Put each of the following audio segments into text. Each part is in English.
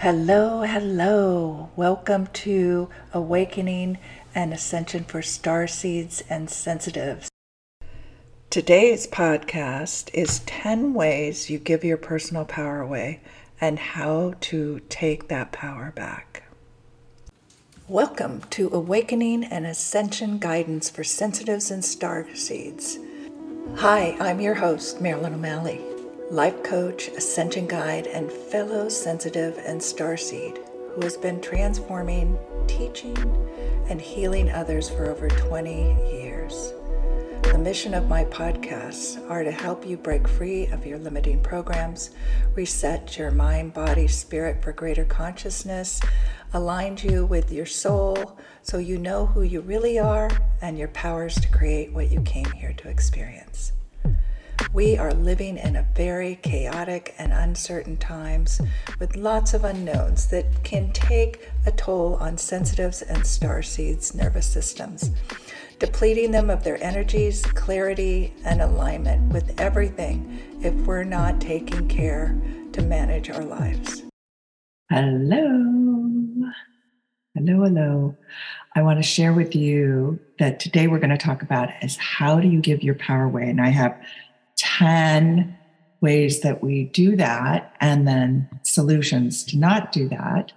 Hello, hello. Welcome to Awakening and Ascension for Star Seeds and Sensitives. Today's podcast is 10 ways you give your personal power away and how to take that power back. Welcome to Awakening and Ascension Guidance for Sensitives and Star Seeds. Hi, I'm your host, Marilyn O'Malley life coach, ascension guide, and fellow sensitive and starseed who has been transforming, teaching, and healing others for over 20 years. The mission of my podcasts are to help you break free of your limiting programs, reset your mind, body, spirit for greater consciousness, align you with your soul so you know who you really are and your powers to create what you came here to experience. We are living in a very chaotic and uncertain times with lots of unknowns that can take a toll on sensitives and star seeds' nervous systems, depleting them of their energies, clarity, and alignment with everything if we're not taking care to manage our lives. Hello. Hello, hello. I want to share with you that today we're going to talk about is how do you give your power away? And I have 10 ways that we do that and then solutions to not do that.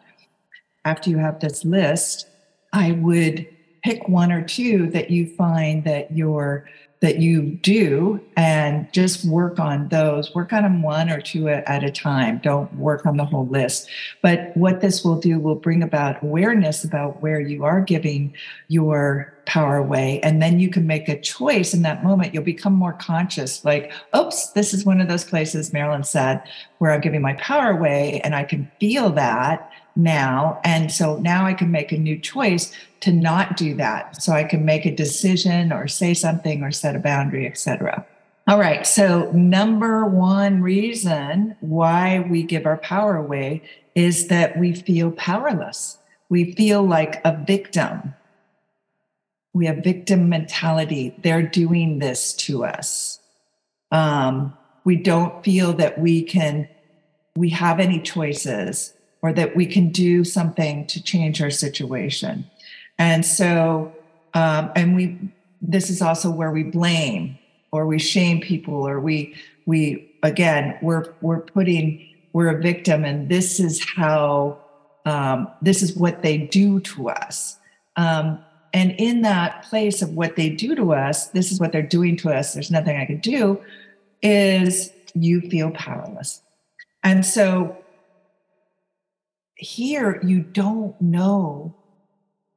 After you have this list, I would pick one or two that you find that you're that you do and just work on those. Work on them one or two at a time. Don't work on the whole list. But what this will do will bring about awareness about where you are giving your power away. And then you can make a choice in that moment. You'll become more conscious like, oops, this is one of those places, Marilyn said, where I'm giving my power away. And I can feel that now. And so now I can make a new choice to not do that. So I can make a decision or say something or set a boundary, etc. All right. So number one reason why we give our power away is that we feel powerless. We feel like a victim. We have victim mentality. They're doing this to us. Um, we don't feel that we can, we have any choices or that we can do something to change our situation. And so, um, and we, this is also where we blame or we shame people or we, we, again, we're, we're putting, we're a victim and this is how, um, this is what they do to us. Um, and in that place of what they do to us, this is what they're doing to us, there's nothing I can do, is you feel powerless. And so here you don't know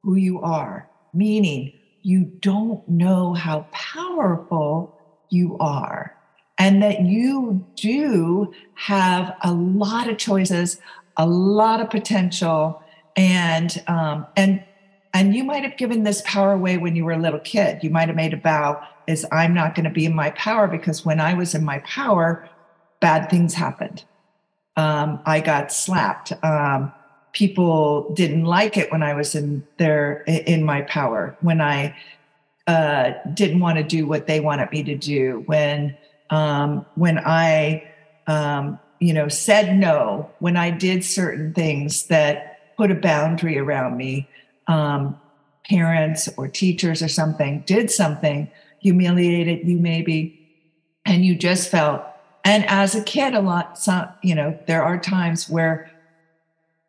who you are, meaning you don't know how powerful you are and that you do have a lot of choices a lot of potential and um, and and you might have given this power away when you were a little kid. You might have made a vow is i'm not going to be in my power because when i was in my power bad things happened. Um, i got slapped. Um, people didn't like it when I was in their in my power, when I uh, didn't want to do what they wanted me to do, when um, when I um, you know said no, when I did certain things that put a boundary around me, um, parents or teachers or something did something humiliated you maybe, and you just felt. And as a kid, a lot, some, you know, there are times where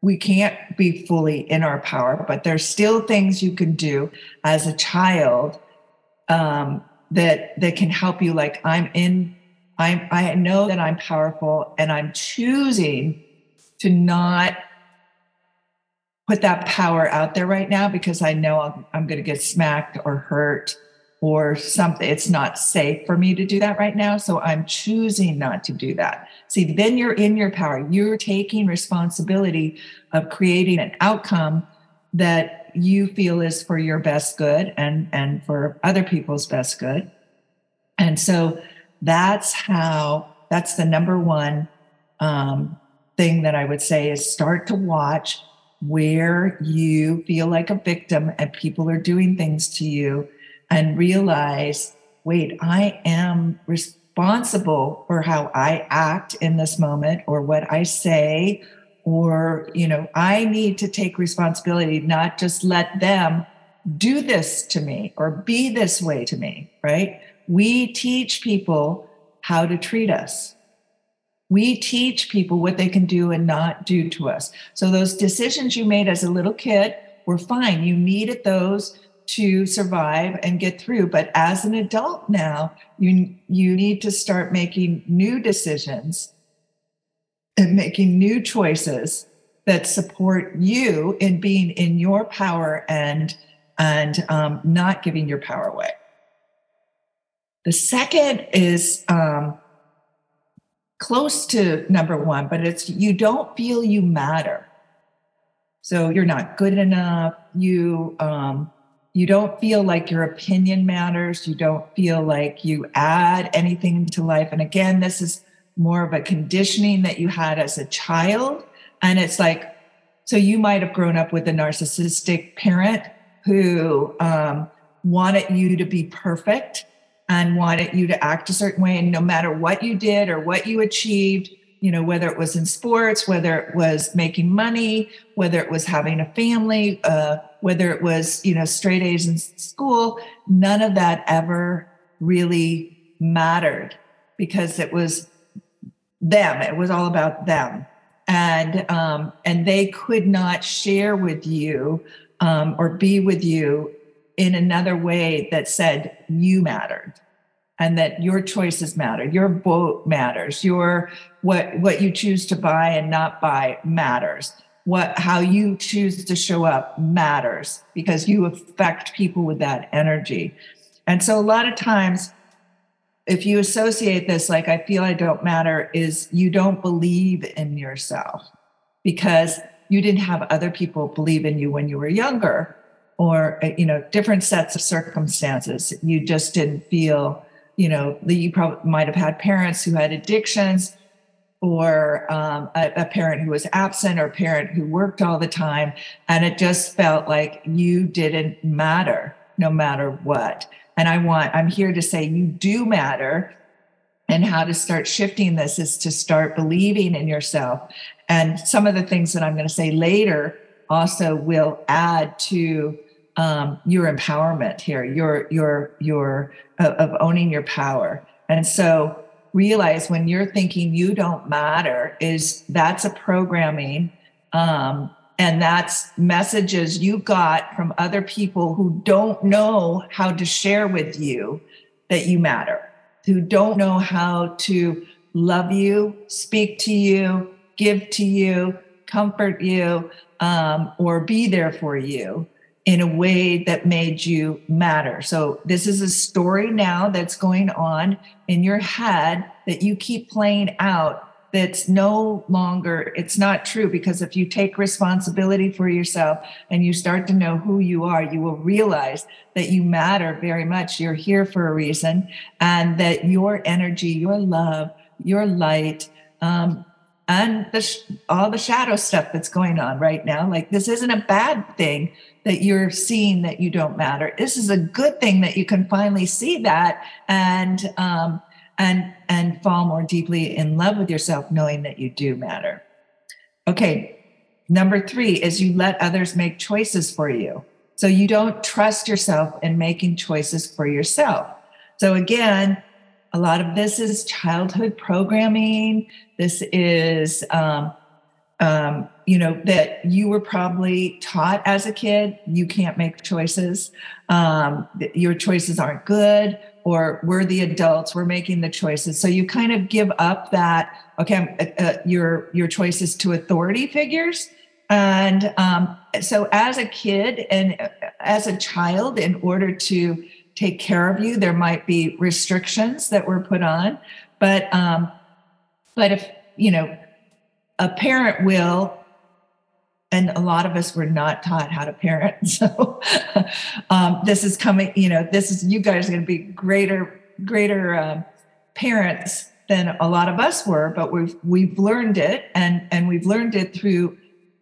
we can't be fully in our power, but there's still things you can do as a child um, that that can help you. Like I'm in, I'm I know that I'm powerful, and I'm choosing to not put that power out there right now because I know I'm, I'm going to get smacked or hurt or something. It's not safe for me to do that right now. So I'm choosing not to do that. See, then you're in your power. You're taking responsibility of creating an outcome that you feel is for your best good and, and for other people's best good. And so that's how, that's the number one um, thing that I would say is start to watch where you feel like a victim and people are doing things to you and realize wait, I am responsible for how I act in this moment or what I say or you know i need to take responsibility not just let them do this to me or be this way to me right? We teach people how to treat us. We teach people what they can do and not do to us. So those decisions you made as a little kid were fine. You needed those to survive and get through. But as an adult now you you need to start making new decisions and making new choices that support you in being in your power and and um, not giving your power away. The second is um, close to number one but it's you don't feel you matter. So you're not good enough. You um, you don't feel like your opinion matters. You don't feel like you add anything to life. And again, this is more of a conditioning that you had as a child. And it's like, so you might have grown up with a narcissistic parent who um, wanted you to be perfect and wanted you to act a certain way. And no matter what you did or what you achieved, you know, whether it was in sports, whether it was making money, whether it was having a family, uh, whether it was, you know, straight A's in school, none of that ever really mattered because it was them. It was all about them. And um, and they could not share with you um, or be with you in another way that said you mattered and that your choices matter your vote matters your what what you choose to buy and not buy matters what how you choose to show up matters because you affect people with that energy. And so a lot of times if you associate this like i feel i don't matter is you don't believe in yourself because you didn't have other people believe in you when you were younger or uh, you know different sets of circumstances. You just didn't feel you know, that you probably might have had parents who had addictions or um, a, a, parent who was absent or a parent who worked all the time. And it just felt like you didn't matter no matter what. And I want, I'm here to say you do matter. And how to start shifting this is to start believing in yourself. And some of the things that I'm going to say later also will add to um, your empowerment here, your your your uh, of owning your power. And so realize when you're thinking you don't matter is that's a programming um, and that's messages you got from other people who don't know how to share with you that you matter who don't know how to love you speak to you give to you comfort you um, or be there for you in a way that made you matter. So, this is a story now that's going on in your head that you keep playing out that's no longer it's not true because if you take responsibility for yourself and you start to know who you are you will realize that you matter very much you're here for a reason and that your energy your love your light um, and the, all the shadow stuff that's going on right now. Like, this isn't a bad thing that you're seeing that you don't matter. This is a good thing that you can finally see that and, um, and, and fall more deeply in love with yourself, knowing that you do matter. Okay. Number three is you let others make choices for you. So you don't trust yourself in making choices for yourself. So again, a lot of this is childhood programming. This is, um, um, you know, that you were probably taught as a kid, you can't make choices. Um, your choices aren't good, or we're the adults, we're making the choices. So you kind of give up that, okay, uh, uh, your, your choices to authority figures. And um, so as a kid and uh, as a child, in order to take care of you. There might be restrictions that were put on, but um, but if you know a parent will, and a lot of us were not taught how to parent, so um, this is coming. You know, this is you guys are going to be greater greater um, parents than a lot of us were, but we've we've learned it, and and we've learned it through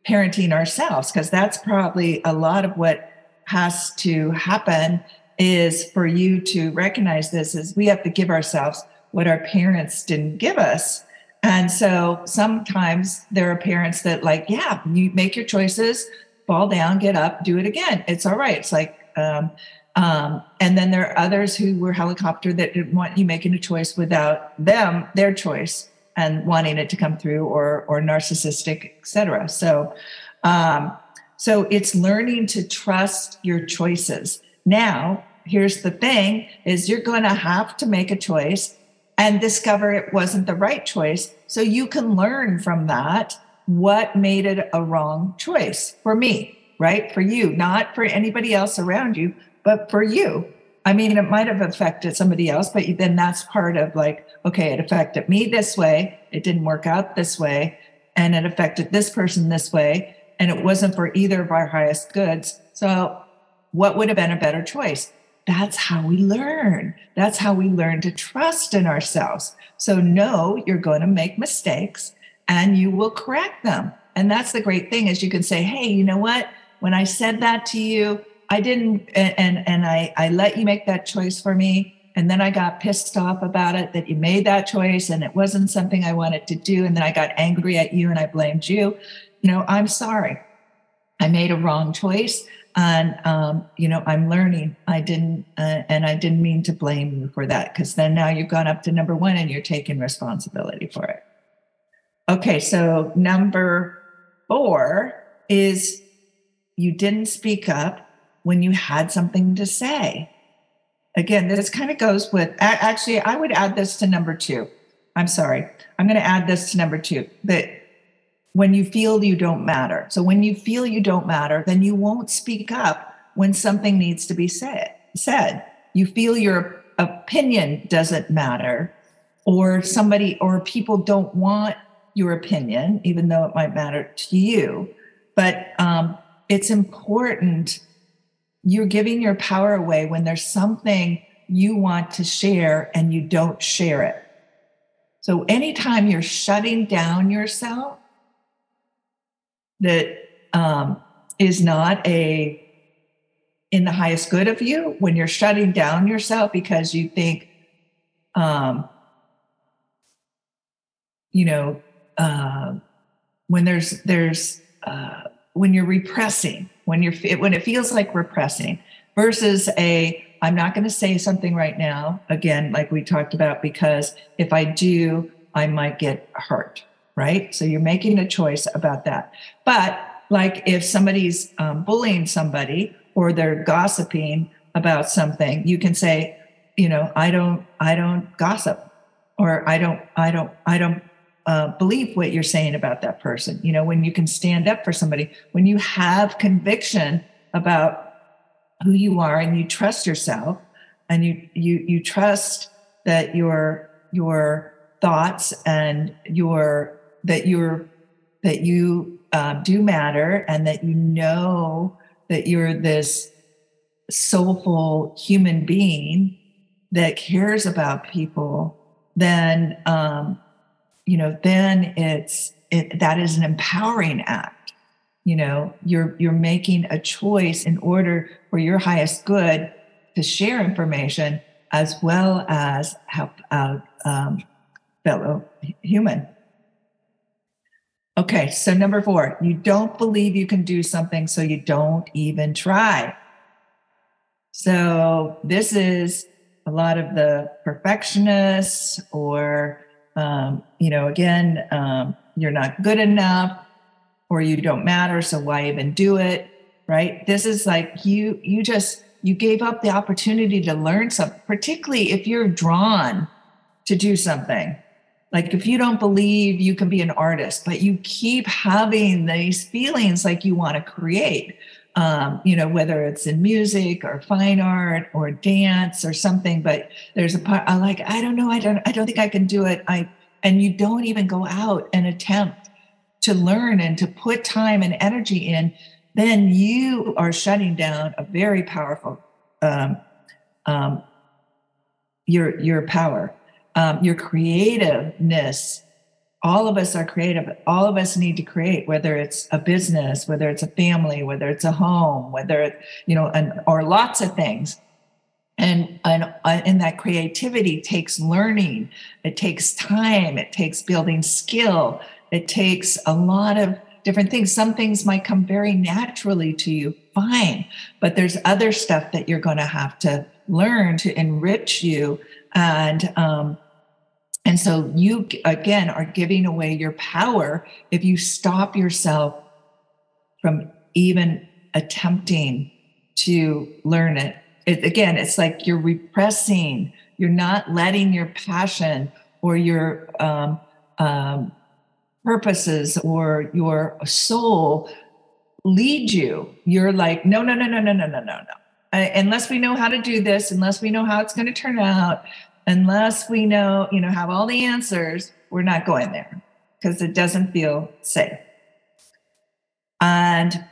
parenting ourselves because that's probably a lot of what has to happen is for you to recognize this is we have to give ourselves what our parents didn't give us And so sometimes there are parents that like, yeah, you make your choices, fall down, get up, do it again. It's all right. It's like, um, um, and then there are others who were helicopter that didn't want you making a choice without them, their choice, and wanting it to come through, or or narcissistic, etc. So, um, so it's learning to trust your choices. Now, here's the thing: is you're going to have to make a choice and discover it wasn't the right choice, so you can learn from that what made it a wrong choice for me, right? For you, not for anybody else around you, but for you. I mean, it might have affected somebody else, but then that's part of like, okay, it affected me this way. It didn't work out this way. And it affected this person this way. And it wasn't for either of our highest goods. So, what would have been a better choice? That's how we learn. That's how we learn to trust in ourselves. So, know you're going to make mistakes and you will correct them. And that's the great thing is you can say, hey, you know what? When I said that to you, I didn't, and and I I let you make that choice for me, and then I got pissed off about it that you made that choice and it wasn't something I wanted to do, and then I got angry at you and I blamed you. You know, I'm sorry. I made a wrong choice, and um, you know I'm learning. I didn't, uh, and I didn't mean to blame you for that because then now you've gone up to number one and you're taking responsibility for it. Okay, so number four is you didn't speak up when you had something to say. Again, this kind of goes with actually, I would add this to number two. I'm sorry. I'm going to add this to number two that when you feel you don't matter. So when you feel you don't matter, then you won't speak up when something needs to be said. Said. You feel your opinion doesn't matter, or somebody or people don't want your opinion, even though it might matter to you. But um, it's important you're giving your power away when there's something you want to share and you don't share it. So anytime you're shutting down yourself, that um, is not a in the highest good of you. When you're shutting down yourself because you think, um, you know, uh, when there's there's uh, when you're repressing when you're when it feels like repressing versus a I'm not going to say something right now again like we talked about because if I do I might get hurt right so you're making a choice about that but like if somebody's um, bullying somebody or they're gossiping about something you can say you know I don't I don't gossip or I don't I don't I don't uh, believe what you're saying about that person. You know, when you can stand up for somebody, when you have conviction about who you are and you trust yourself and you you you trust that your your thoughts and your that you're that you uh, do matter and that you know that you're this soulful human being that cares about people then um, you know, then it's it, that is an empowering act. You know, you're you're making a choice in order for your highest good to share information as well as help out um, fellow human. Okay, so number four, you don't believe you can do something, so you don't even try. So this is a lot of the perfectionists or um, you know, again, um, you're not good enough or you don't matter. So why even do it? Right. This is like you, you just, you gave up the opportunity to learn something, particularly if you're drawn to do something. Like if you don't believe you can be an artist, but you keep having these feelings like you want to create, um, you know, whether it's in music or fine art or dance or something. But there's a part I like, I don't know, I don't, I don't think I can do it. I and you don't even go out and attempt to learn and to put time and energy in, then you are shutting down a very powerful um, um, your your power, um, your creativeness all of us are creative. All of us need to create whether it's a business whether it's a family whether it's a home whether it, you know and or lots of things. And, and and that creativity takes learning. It takes time. It takes building skill. It takes a lot of different things. Some things might come very naturally to you fine. But there's other stuff that you're going to have to learn to enrich you and um, and so you again are giving away your power if you stop yourself from even attempting to learn it it, again, it's like you're repressing, you're not letting your passion or your um, um, purposes or your soul lead you. You're like, no, no, no, no, no, no, no, no, no. Unless we know how to do this, unless we know how it's going to turn out, unless we know, you know, have all the answers, we're not going there because it doesn't feel safe. And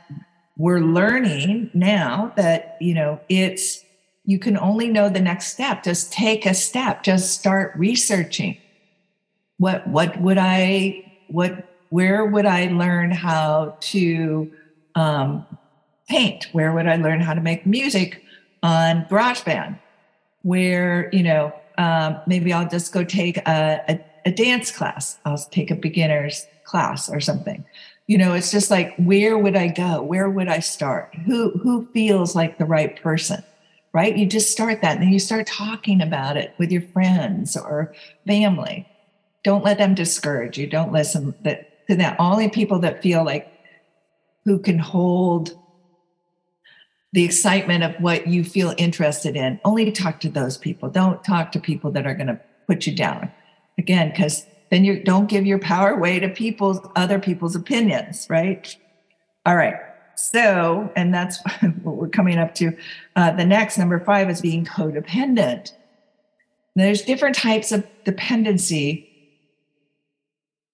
we're learning now that, you know, it's you can only know the next step. Just take a step. Just start researching. What what would I what where would I learn how to um, paint? Where would I learn how to make music on GarageBand? Where you know um, maybe I'll just go take a, a, a dance class. I'll take a beginner's class or something. You know, it's just like where would I go? Where would I start? Who who feels like the right person? right? You just start that and then you start talking about it with your friends or family. Don't let them discourage you. Don't listen that to that. Only people that feel like who can hold the excitement of what you feel interested in. Only talk to those people. Don't talk to people that are going to put you down. Again, because then you don't give your power away to people's other people's opinions, right? All right. So, and that's what we're coming up to. Uh, the next number five is being codependent. There's different types of dependency,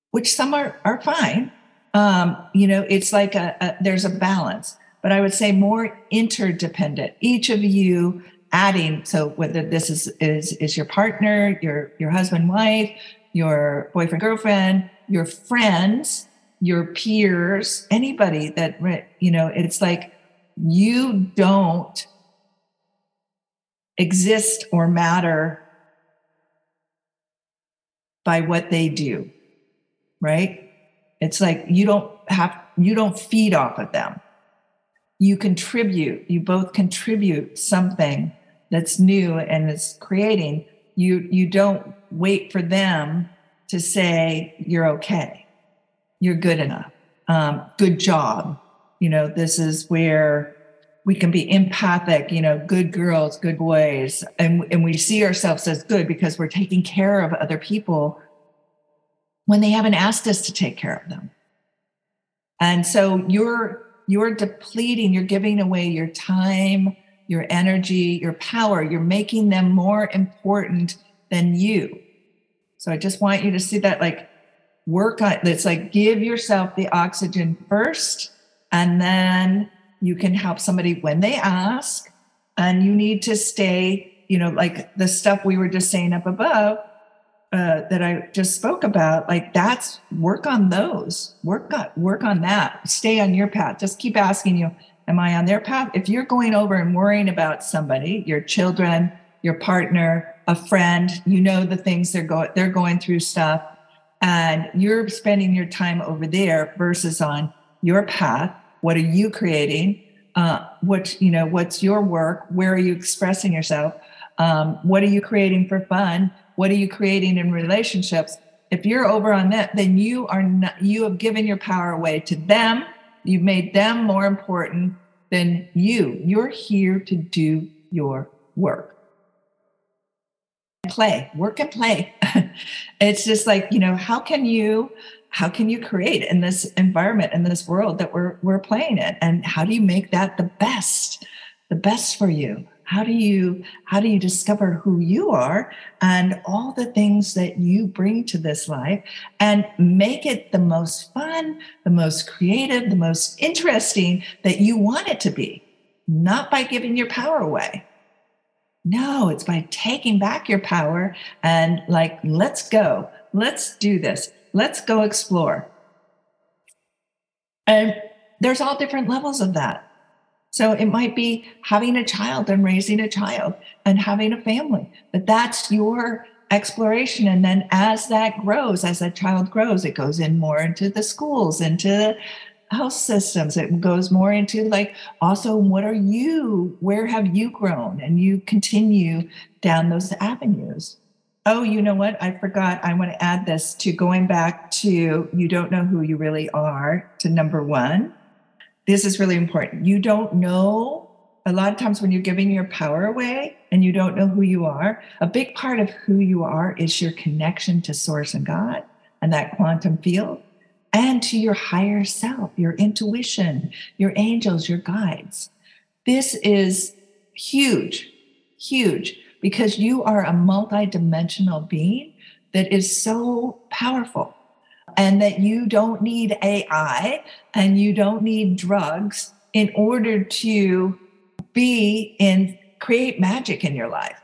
which some are, are fine. Um, you know, it's like a, a there's a balance, but I would say more interdependent. Each of you adding, so whether this is is is your partner, your your husband, wife, your boyfriend, girlfriend, your friends, your peers, anybody that, you know, it's like you don't exist or matter by what they do, right? It's like you don't have, you don't feed off of them. You contribute, you both contribute something that's new and it's creating. You, you don't wait for them to say you're okay you're good enough. Um, good job. You know, this is where we can be empathic, you know, good girls, good boys. And, and we see ourselves as good because we're taking care of other people when they haven't asked us to take care of them. And so you're you're depleting, you're giving away your time, your energy, your power. You're making them more important than you. So I just want you to see that like work on it's like give yourself the oxygen first and then you can help somebody when they ask and you need to stay you know like the stuff we were just saying up above uh, that i just spoke about like that's work on those. Work on work on that. Stay on your path. Just keep asking you am i on their path? If you're going over and worrying about somebody your children your partner a friend you know the things they're going they're going through stuff and you're spending your time over there versus on your path. What are you creating? Uh, what you know what's your work? Where are you expressing yourself? Um, what are you creating for fun what are you creating in relationships? If you're over on that then you are not you have given your power away to them. You've made them more important than you. You're here to do your work. Play work and play. It's just like you know how can you how can you create in this environment in this world that we're we're playing in? And how do you make that the best the best for you how do you how do you discover who you are and all the things that you bring to this life and make it the most fun the most creative the most interesting that you want it to be not by giving your power away no, it's by taking back your power and like, let's go. Let's do this. Let's go explore. And there's all different levels of that. So it might be having a child and raising a child and having a family, but that's your exploration. And then as that grows, as that child grows, it goes in more into the schools, into the health systems. It goes more into like also what are you, where have you grown? And you continue down those avenues. Oh, you know what? I forgot. I want to add this to going back to you don't know who you really are to number one this is really important. You don't know a lot of times when you're giving your power away and you don't know who you are, a big part of who you are is your connection to source and God and that quantum field and to your higher self, your intuition, your angels, your guides. This is huge, huge, because you are a multidimensional being that is so powerful and that you don't need AI and you don't need drugs in order to be in create magic in your life,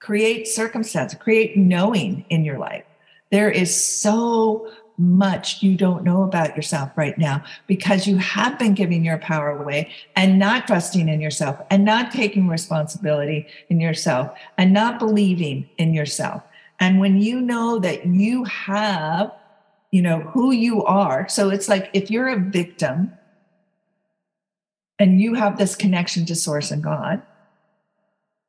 create circumstance, create knowing in your life. There is so much you don't know about yourself right now because you have been giving your power away and not trusting in yourself and not taking responsibility in yourself and not believing in yourself. And when you know that you have you know who you are. So it's like if you're a victim and you have this connection to source and god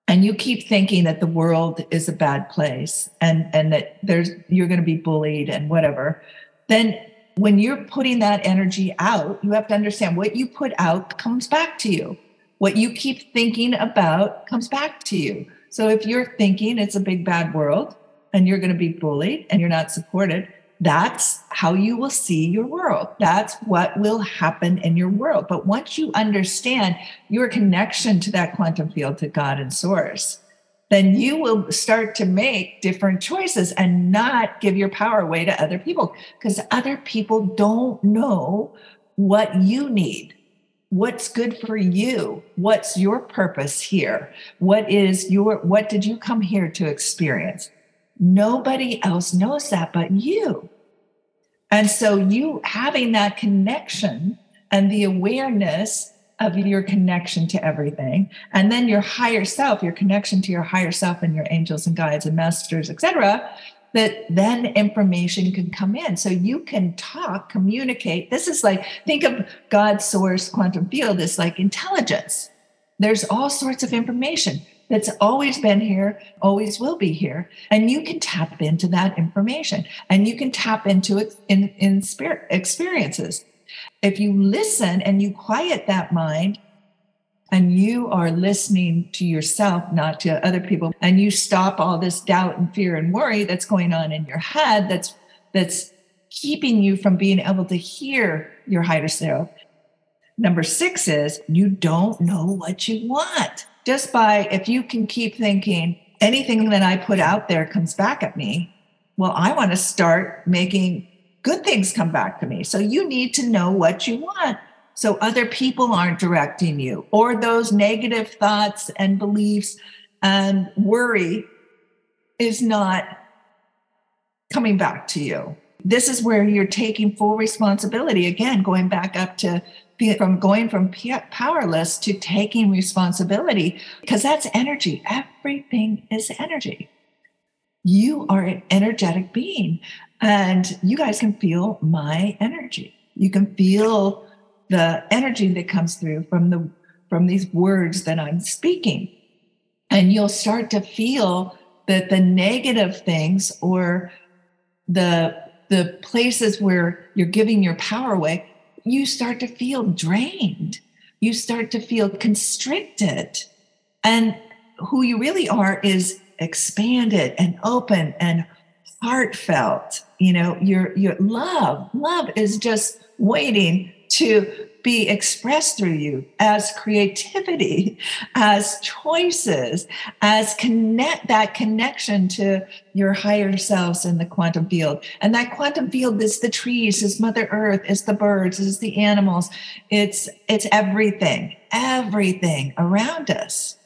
and you keep thinking that the world is a bad place and and that there's you're going to be bullied and whatever then when you're putting that energy out you have to understand what you put out comes back to you. What you keep thinking about comes back to you. So if you're thinking it's a big bad world and you're going to be bullied and you're not supported that's how you will see your world. That's what will happen in your world. But once you understand your connection to that quantum field, to God and source, then you will start to make different choices and not give your power away to other people because other people don't know what you need. What's good for you? What's your purpose here? What is your, what did you come here to experience? Nobody else knows that but you. And so, you having that connection and the awareness of your connection to everything, and then your higher self, your connection to your higher self and your angels and guides and masters, etc., that then information can come in. So you can talk, communicate. This is like, think of God's source quantum field as like intelligence. There's all sorts of information that's always been here, always will be here. And you can tap into that information and you can tap into it in, in spirit experiences. If you listen and you quiet that mind and you are listening to yourself, not to other people, and you stop all this doubt and fear and worry that's going on in your head that's that's keeping you from being able to hear your higher self. Number six is you don't know what you want just by if you can keep thinking anything that I put out there comes back at me, well, I want to start making good things come back to me. So you need to know what you want so other people aren't directing you or those negative thoughts and beliefs and worry is not coming back to you. This is where you're taking full responsibility. Again, going back up to from going from powerless to taking responsibility because that's energy. Everything is energy. You are an energetic being, and you guys can feel my energy. You can feel the energy that comes through from the from these words that I'm speaking. And you'll start to feel that the negative things or the the places where you're giving your power away you start to feel drained. You start to feel constricted. And who you really are is expanded and open and heartfelt. You know, your your love, love is just waiting to be expressed through you as creativity, as choices, as connect that connection to your higher selves in the quantum field. And that quantum field is the trees, is Mother Earth, is the birds, is the animals. It's it's everything, everything around us.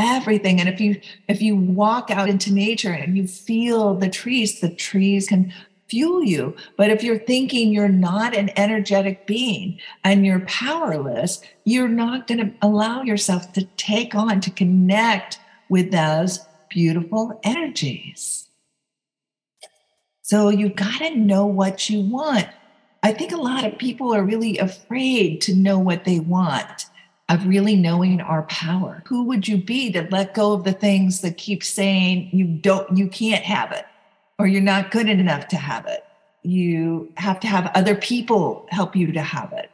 Everything. And if you if you walk out into nature and you feel the trees, the trees can fuel you. But if you're thinking you're not an energetic being and you're powerless, you're not going to allow yourself to take on, to connect with those beautiful energies. So you've got to know what you want. I think a lot of people are really afraid to know what they want, of really knowing our power. Who would you be to let go of the things that keep saying you don't, you can't have it? Or you're not good enough to have it. You have to have other people help you to have it.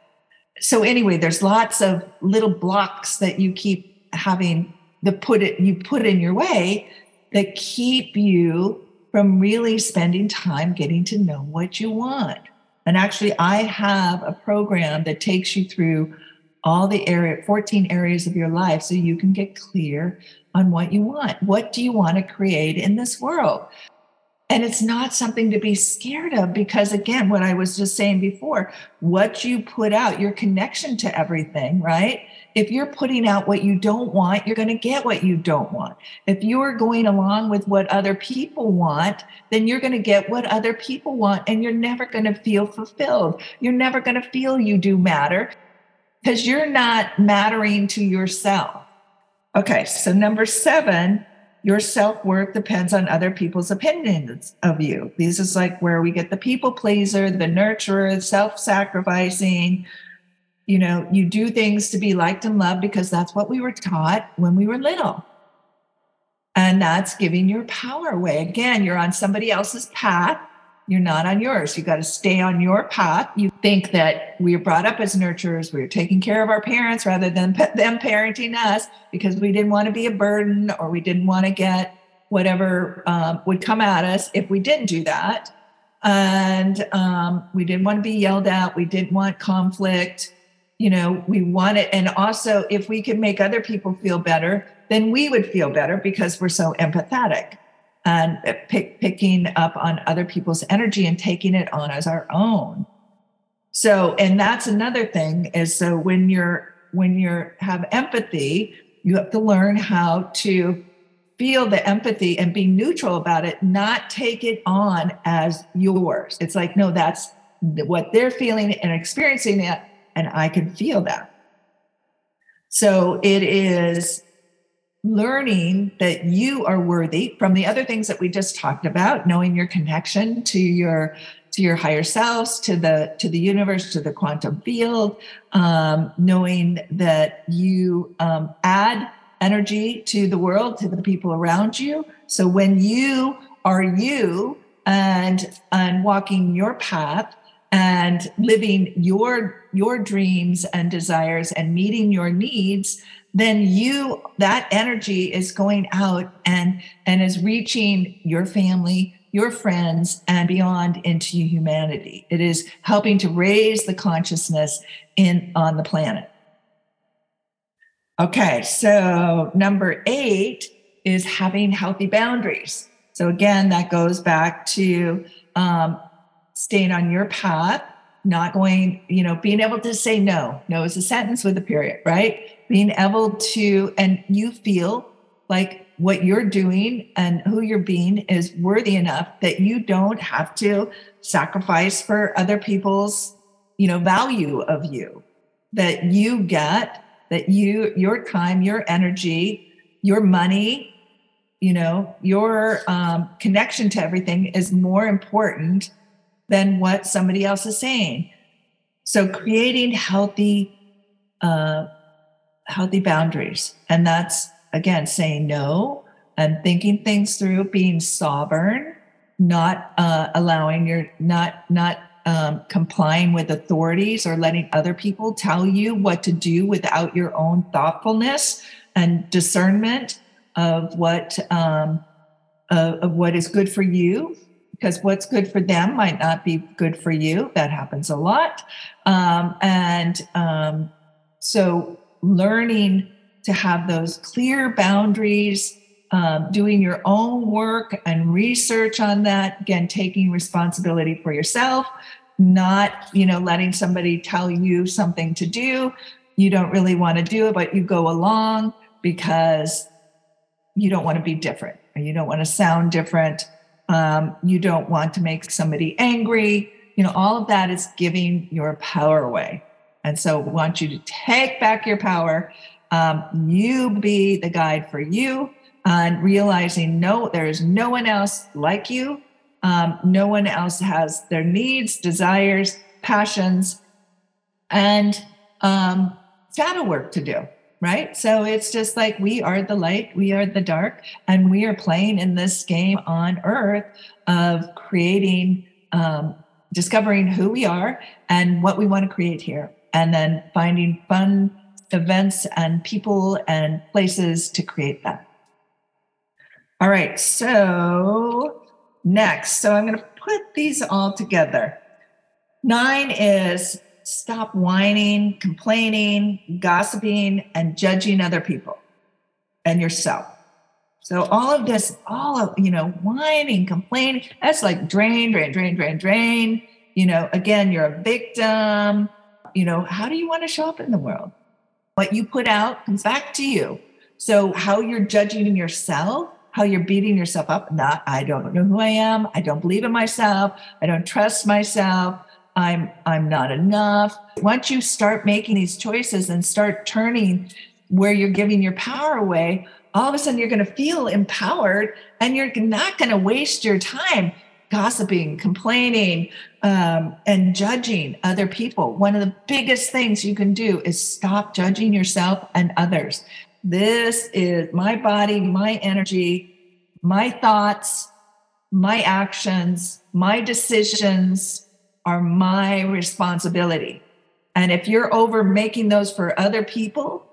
So anyway, there's lots of little blocks that you keep having the put it you put in your way that keep you from really spending time getting to know what you want. And actually, I have a program that takes you through all the area 14 areas of your life so you can get clear on what you want. What do you want to create in this world? And it's not something to be scared of because, again, what I was just saying before, what you put out, your connection to everything, right? If you're putting out what you don't want, you're going to get what you don't want. If you're going along with what other people want, then you're going to get what other people want and you're never going to feel fulfilled. You're never going to feel you do matter because you're not mattering to yourself. Okay, so number seven your self worth depends on other people's opinions of you. This is like where we get the people pleaser, the nurturer, self sacrificing. You know, you do things to be liked and loved because that's what we were taught when we were little. And that's giving your power away. Again, you're on somebody else's path you're not on yours. You got to stay on your path. You think that we are brought up as nurturers. We are taking care of our parents rather than them parenting us because we didn't want to be a burden or we didn't want to get whatever um, would come at us if we didn't do that. And um, we didn't want to be yelled at. We didn't want conflict. You know, we wanted, and also if we could make other people feel better, then we would feel better because we're so empathetic and pick, picking up on other people's energy and taking it on as our own. So and that's another thing is so when you're when you're have empathy you have to learn how to feel the empathy and be neutral about it not take it on as yours. It's like no that's what they're feeling and experiencing it and i can feel that. So it is learning that you are worthy from the other things that we just talked about knowing your connection to your to your higher selves to the to the universe to the quantum field um, knowing that you um, add energy to the world to the people around you. So when you are you and and walking your path and living your your dreams and desires and meeting your needs then you that energy is going out and and is reaching your family your friends and beyond into humanity. It is helping to raise the consciousness in on the planet. Okay so number eight is having healthy boundaries. So again that goes back to um, staying on your path not going you know being able to say no. No is a sentence with a period right being able to, and you feel like what you're doing and who you're being is worthy enough that you don't have to sacrifice for other people's, you know, value of you, that you get that you, your time, your energy, your money, you know, your um, connection to everything is more important than what somebody else is saying. So creating healthy uh, healthy boundaries. And that's again saying no and thinking things through, being sovereign, not uh, allowing your not not um, complying with authorities or letting other people tell you what to do without your own thoughtfulness and discernment of what um, of, of what is good for you. Because what's good for them might not be good for you. That happens a lot. Um, and um, so learning to have those clear boundaries, um, doing your own work and research on that. Again, taking responsibility for yourself, not you know letting somebody tell you something to do. You don't really want to do it, but you go along because you don't want to be different or you don't want to sound different Um, you don't want to make somebody angry. You know, all of that is giving your power away. And so, I want you to take back your power. Um, you be the guide for you, and realizing no, there is no one else like you. Um, no one else has their needs, desires, passions, and um, shadow work to do right? So it's just like we are the light, we are the dark, and we are playing in this game on earth of creating, um, discovering who we are and what we want to create here, and then finding fun events and people and places to create that. All right, so next, so I'm going to put these all together. Nine is stop whining, complaining, gossiping, and judging other people and yourself. So all of this, all of, you know, whining, complaining, that's like drain, drain, drain, drain, drain. You know, again, you're a victim. You know, how do you want to show up in the world? What you put out comes back to you. So how you're judging yourself, how you're beating yourself up, not, I don't know who I am. I don't believe in myself. I don't trust myself. I'm I'm not enough. Once you start making these choices and start turning where you're giving your power away, all of a sudden you're going to feel empowered and you're not going to waste your time gossiping, complaining, um, and judging other people. One of the biggest things you can do is stop judging yourself and others. This is my body, my energy, my thoughts, my actions, my decisions, are my responsibility. And if you're over making those for other people,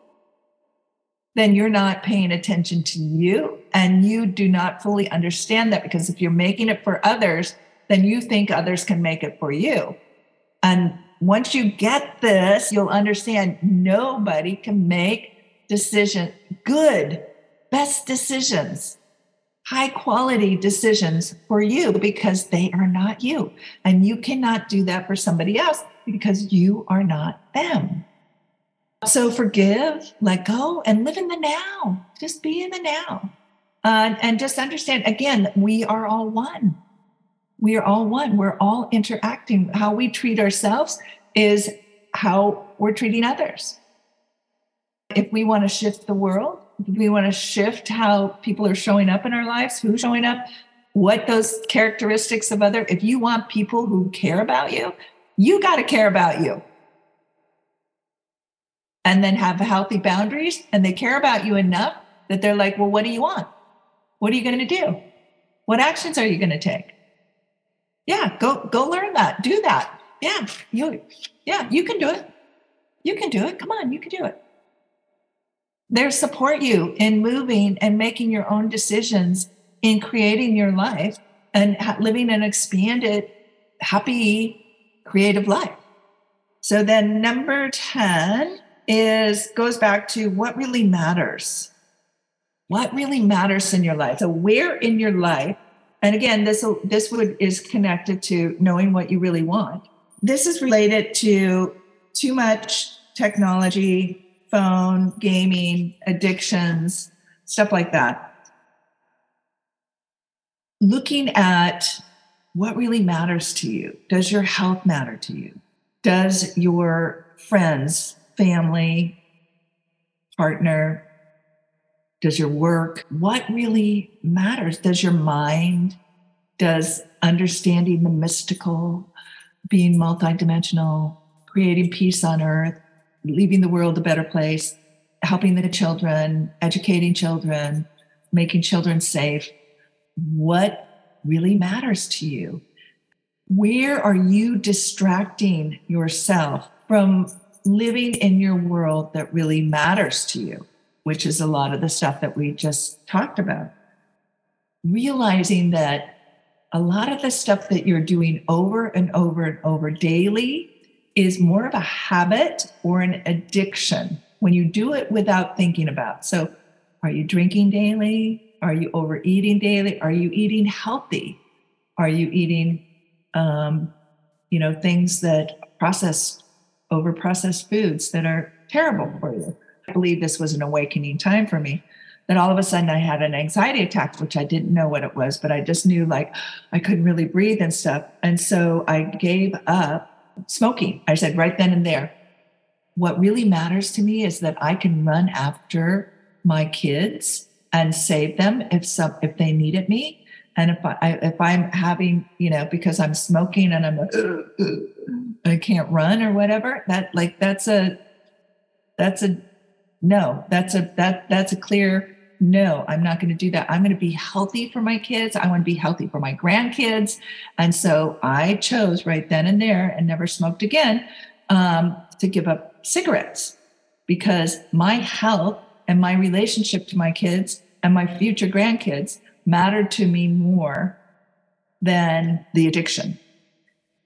then you're not paying attention to you and you do not fully understand that because if you're making it for others, then you think others can make it for you. And once you get this, you'll understand nobody can make decision good, best decisions high quality decisions for you because they are not you. And you cannot do that for somebody else because you are not them. So forgive, let go, and live in the now. Just be in the now. Uh, and just understand again, we are all one. We are all one. We're all interacting. How we treat ourselves is how we're treating others. If we want to shift the world, we want to shift how people are showing up in our lives, who's showing up, what those characteristics of other, if you want people who care about you, you got to care about you. And then have healthy boundaries, and they care about you enough that they're like, well, what do you want? What are you going to do? What actions are you going to take? Yeah, go go learn that. Do that. Yeah, you yeah, you can do it. You can do it. Come on, you can do it they support you in moving and making your own decisions in creating your life and living an expanded, happy, creative life. So then number 10 is goes back to what really matters. What really matters in your life? So where in your life, and again, this this would is connected to knowing what you really want. This is related to too much technology, phone, gaming, addictions, stuff like that. Looking at what really matters to you. Does your health matter to you? Does your friends, family, partner, does your work, what really matters? Does your mind, does understanding the mystical, being multidimensional, creating peace on earth, leaving the world a better place, helping the children, educating children, making children safe. What really matters to you? Where are you distracting yourself from living in your world that really matters to you, which is a lot of the stuff that we just talked about? Realizing that a lot of the stuff that you're doing over and over and over daily is more of a habit or an addiction when you do it without thinking about. So, are you drinking daily? Are you overeating daily? Are you eating healthy? Are you eating, um, you know, things that processed, over processed foods that are terrible for you? Believe this was an awakening time for me that all of a sudden I had an anxiety attack, which I didn't know what it was, but I just knew like I couldn't really breathe and stuff. And so I gave up smoking. I said right then and there, what really matters to me is that I can run after my kids and save them if some if they needed me. And if I if I'm having, you know, because I'm smoking and I'm like, I can't run or whatever, that like that's a that's a no, that's a that that's a clear no, I'm not going to do that. I'm going to be healthy for my kids. I want to be healthy for my grandkids. And so I chose right then and there and never smoked again um, to give up cigarettes because my health and my relationship to my kids and my future grandkids mattered to me more than the addiction.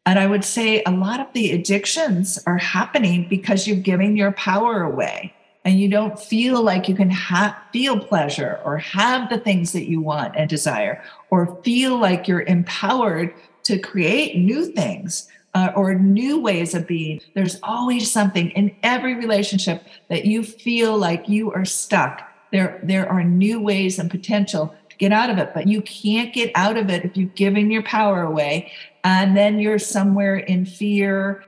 And I would say a lot of the addictions are happening because you're giving your power away and you don't feel like you can ha- feel pleasure or have the things that you want and desire or feel like you're empowered to create new things uh, or new ways of being. There's always something in every relationship that you feel like you are stuck. There there are new ways and potential to get out of it but you can't get out of it if you've given your power away and then you're somewhere in fear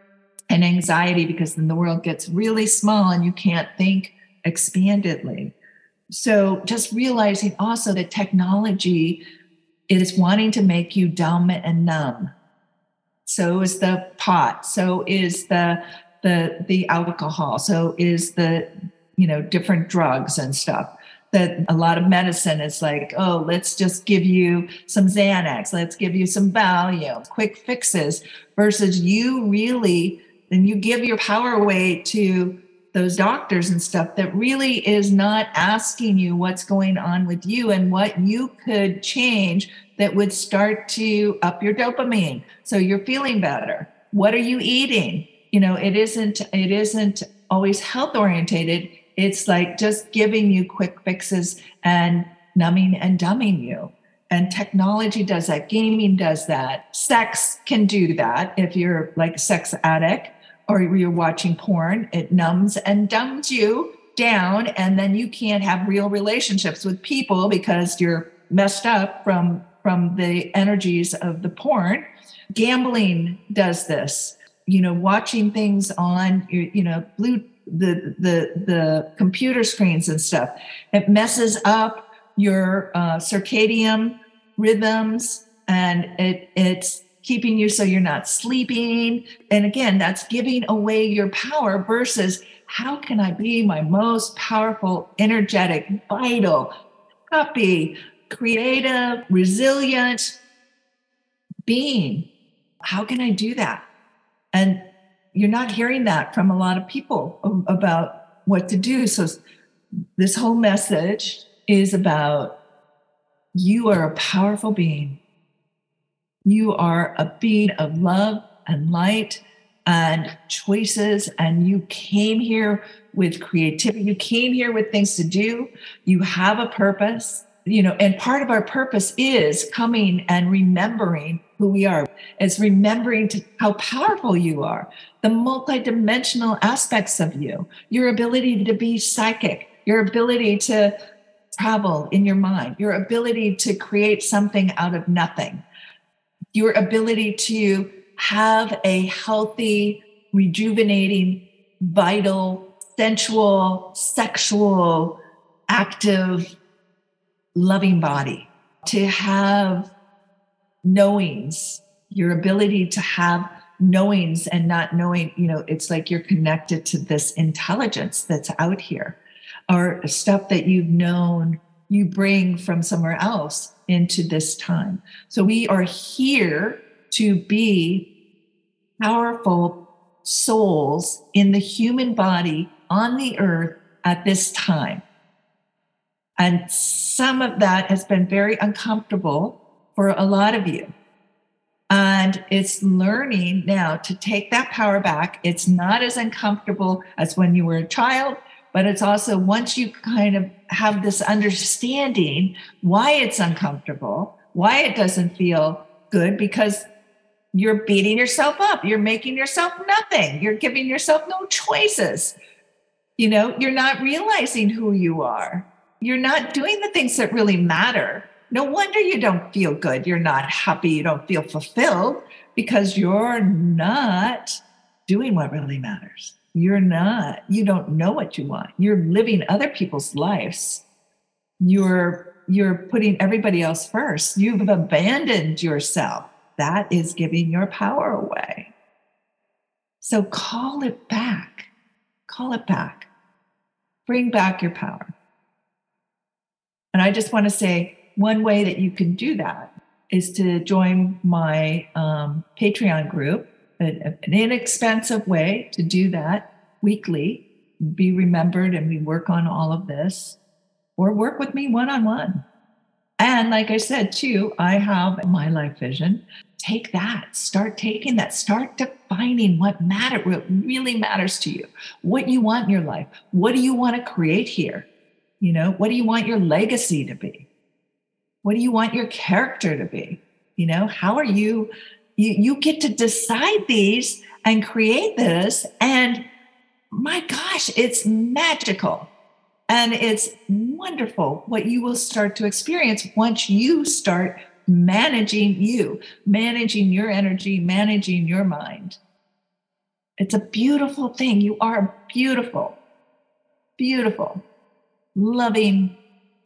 and anxiety because then the world gets really small and you can't think expandedly. So just realizing also that technology is wanting to make you dumb and numb. So is the pot. So is the the the alcohol. So is the you know different drugs and stuff. That a lot of medicine is like, oh, let's just give you some Xanax, let's give you some Valium, quick fixes, versus you really then you give your power away to those doctors and stuff that really is not asking you what's going on with you and what you could change that would start to up your dopamine. So you're feeling better. What are you eating? You know it isn't it isn't always health orientated. It's like just giving you quick fixes and numbing and dumbing you. And technology does that. Gaming does that. Sex can do that if you're like a sex addict or you're watching porn, it numbs and dumbs you down. And then you can't have real relationships with people because you're messed up from, from the energies of the porn. Gambling does this. You know, watching things on, you know, blue the the the computer screens and stuff. It messes up your uh, circadian rhythms, and it it's keeping you so you're not sleeping. And again, that's giving away your power versus how can I be my most powerful, energetic, vital, happy, creative, resilient being? How can I do that? And you're not hearing that from a lot of people about what to do. So, this whole message is about you are a powerful being you are a being of love and light and choices, and you came here with creativity. You came here with things to do. You have a purpose, you know, and part of our purpose is coming and remembering who we are. It's remembering how powerful you are, the multidimensional aspects of you, your ability to be psychic, your ability to travel in your mind, your ability to create something out of nothing your ability to have a healthy, rejuvenating, vital, sensual, sexual, active, loving body, to have knowings, your ability to have knowings and not knowing, you know, it's like you're connected to this intelligence that's out here. Or stuff that you've known you bring from somewhere else into this time. So we are here to be powerful souls in the human body on the earth at this time. And some of that has been very uncomfortable for a lot of you. And it's learning now to take that power back. It's not as uncomfortable as when you were a child but it's also once you kind of have this understanding why it's uncomfortable, why it doesn't feel good, because you're beating yourself up, you're making yourself nothing, you're giving yourself no choices. You know, you're not realizing who you are. You're not doing the things that really matter. No wonder you don't feel good. You're not happy. You don't feel fulfilled because you're not doing what really matters. You're not, you don't know what you want. You're living other people's lives. You're you're putting everybody else first. You've abandoned yourself. That is giving your power away. So call it back. Call it back. Bring back your power. And I just want to say one way that you can do that is to join my um, Patreon group, an inexpensive way to do that weekly, be remembered, and we work on all of this, or work with me one on one. And like I said, too, I have my life vision. Take that, start taking that, start defining what matter, what really matters to you, what you want in your life. What do you want to create here? You know, what do you want your legacy to be? What do you want your character to be? You know, how are you? You, you get to decide these and create this. And my gosh, it's magical. And it's wonderful what you will start to experience once you start managing you, managing your energy, managing your mind. It's a beautiful thing. You are beautiful, beautiful, loving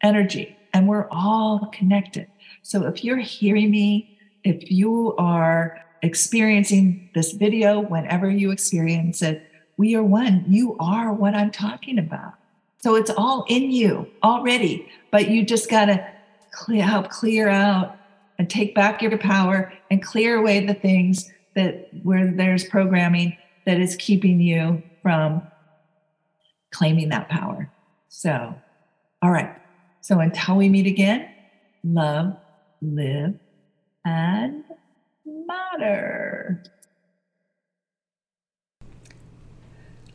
energy, and we're all connected. So if you're hearing me, if you are experiencing this video, whenever you experience it, we are one. You are what I'm talking about. So it's all in you already, but you just got to clear, help clear out and take back your power and clear away the things that where there's programming that is keeping you from claiming that power. So, all right. So until we meet again, love, live, and matter.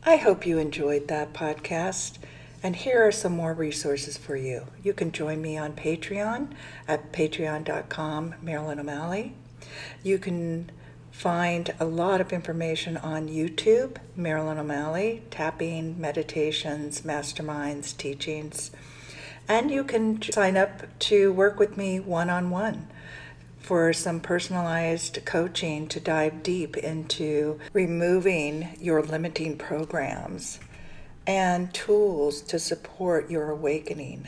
I hope you enjoyed that podcast. And here are some more resources for you. You can join me on Patreon at patreon.com, Marilyn O'Malley. You can find a lot of information on YouTube, Marilyn O'Malley, tapping, meditations, masterminds, teachings. And you can sign up to work with me one on one for some personalized coaching to dive deep into removing your limiting programs and tools to support your awakening.